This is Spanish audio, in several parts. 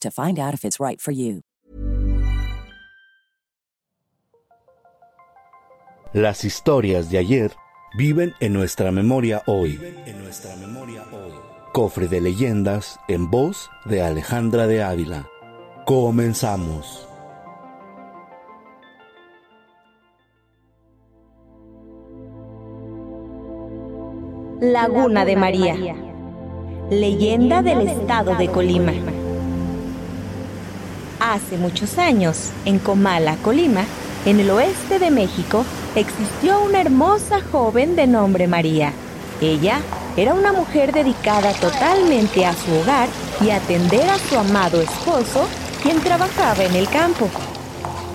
to find out if it's right for you. Las historias de ayer viven en nuestra memoria hoy. En nuestra memoria hoy. Cofre de leyendas en voz de Alejandra de Ávila. Comenzamos. Laguna de María. Leyenda del estado de Colima. Hace muchos años, en Comala, Colima, en el oeste de México, existió una hermosa joven de nombre María. Ella era una mujer dedicada totalmente a su hogar y a atender a su amado esposo, quien trabajaba en el campo.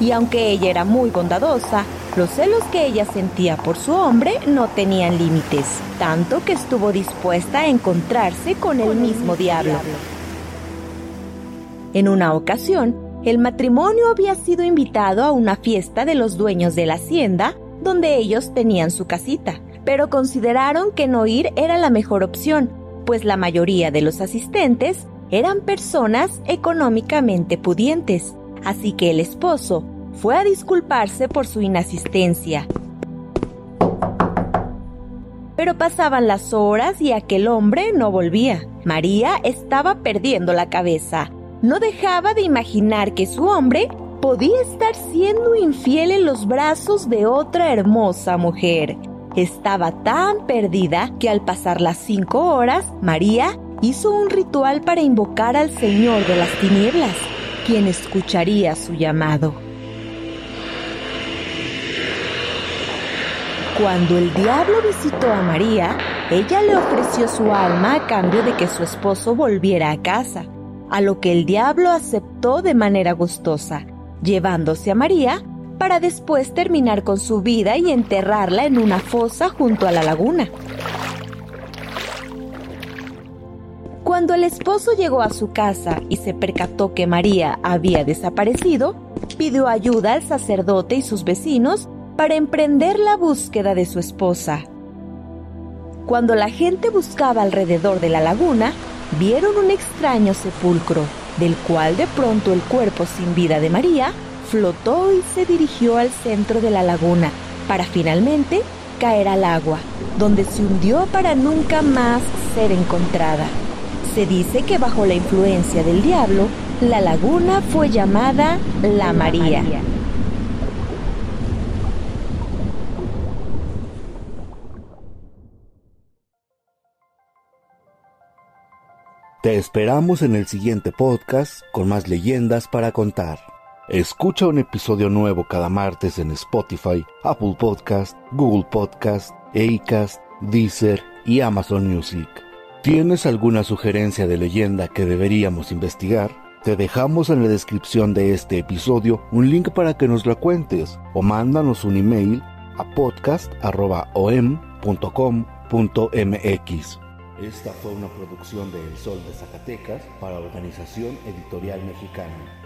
Y aunque ella era muy bondadosa, los celos que ella sentía por su hombre no tenían límites, tanto que estuvo dispuesta a encontrarse con el mismo diablo. En una ocasión, el matrimonio había sido invitado a una fiesta de los dueños de la hacienda, donde ellos tenían su casita, pero consideraron que no ir era la mejor opción, pues la mayoría de los asistentes eran personas económicamente pudientes, así que el esposo fue a disculparse por su inasistencia. Pero pasaban las horas y aquel hombre no volvía. María estaba perdiendo la cabeza. No dejaba de imaginar que su hombre podía estar siendo infiel en los brazos de otra hermosa mujer. Estaba tan perdida que al pasar las cinco horas, María hizo un ritual para invocar al Señor de las Tinieblas, quien escucharía su llamado. Cuando el diablo visitó a María, ella le ofreció su alma a cambio de que su esposo volviera a casa, a lo que el diablo aceptó de manera gustosa, llevándose a María para después terminar con su vida y enterrarla en una fosa junto a la laguna. Cuando el esposo llegó a su casa y se percató que María había desaparecido, pidió ayuda al sacerdote y sus vecinos para emprender la búsqueda de su esposa. Cuando la gente buscaba alrededor de la laguna, vieron un extraño sepulcro, del cual de pronto el cuerpo sin vida de María flotó y se dirigió al centro de la laguna, para finalmente caer al agua, donde se hundió para nunca más ser encontrada. Se dice que bajo la influencia del diablo, la laguna fue llamada La María. Te esperamos en el siguiente podcast con más leyendas para contar. Escucha un episodio nuevo cada martes en Spotify, Apple Podcast, Google Podcast, Acast, Deezer y Amazon Music. ¿Tienes alguna sugerencia de leyenda que deberíamos investigar? Te dejamos en la descripción de este episodio un link para que nos la cuentes o mándanos un email a podcast.om.com.mx. Esta fue una producción de El Sol de Zacatecas para Organización Editorial Mexicana.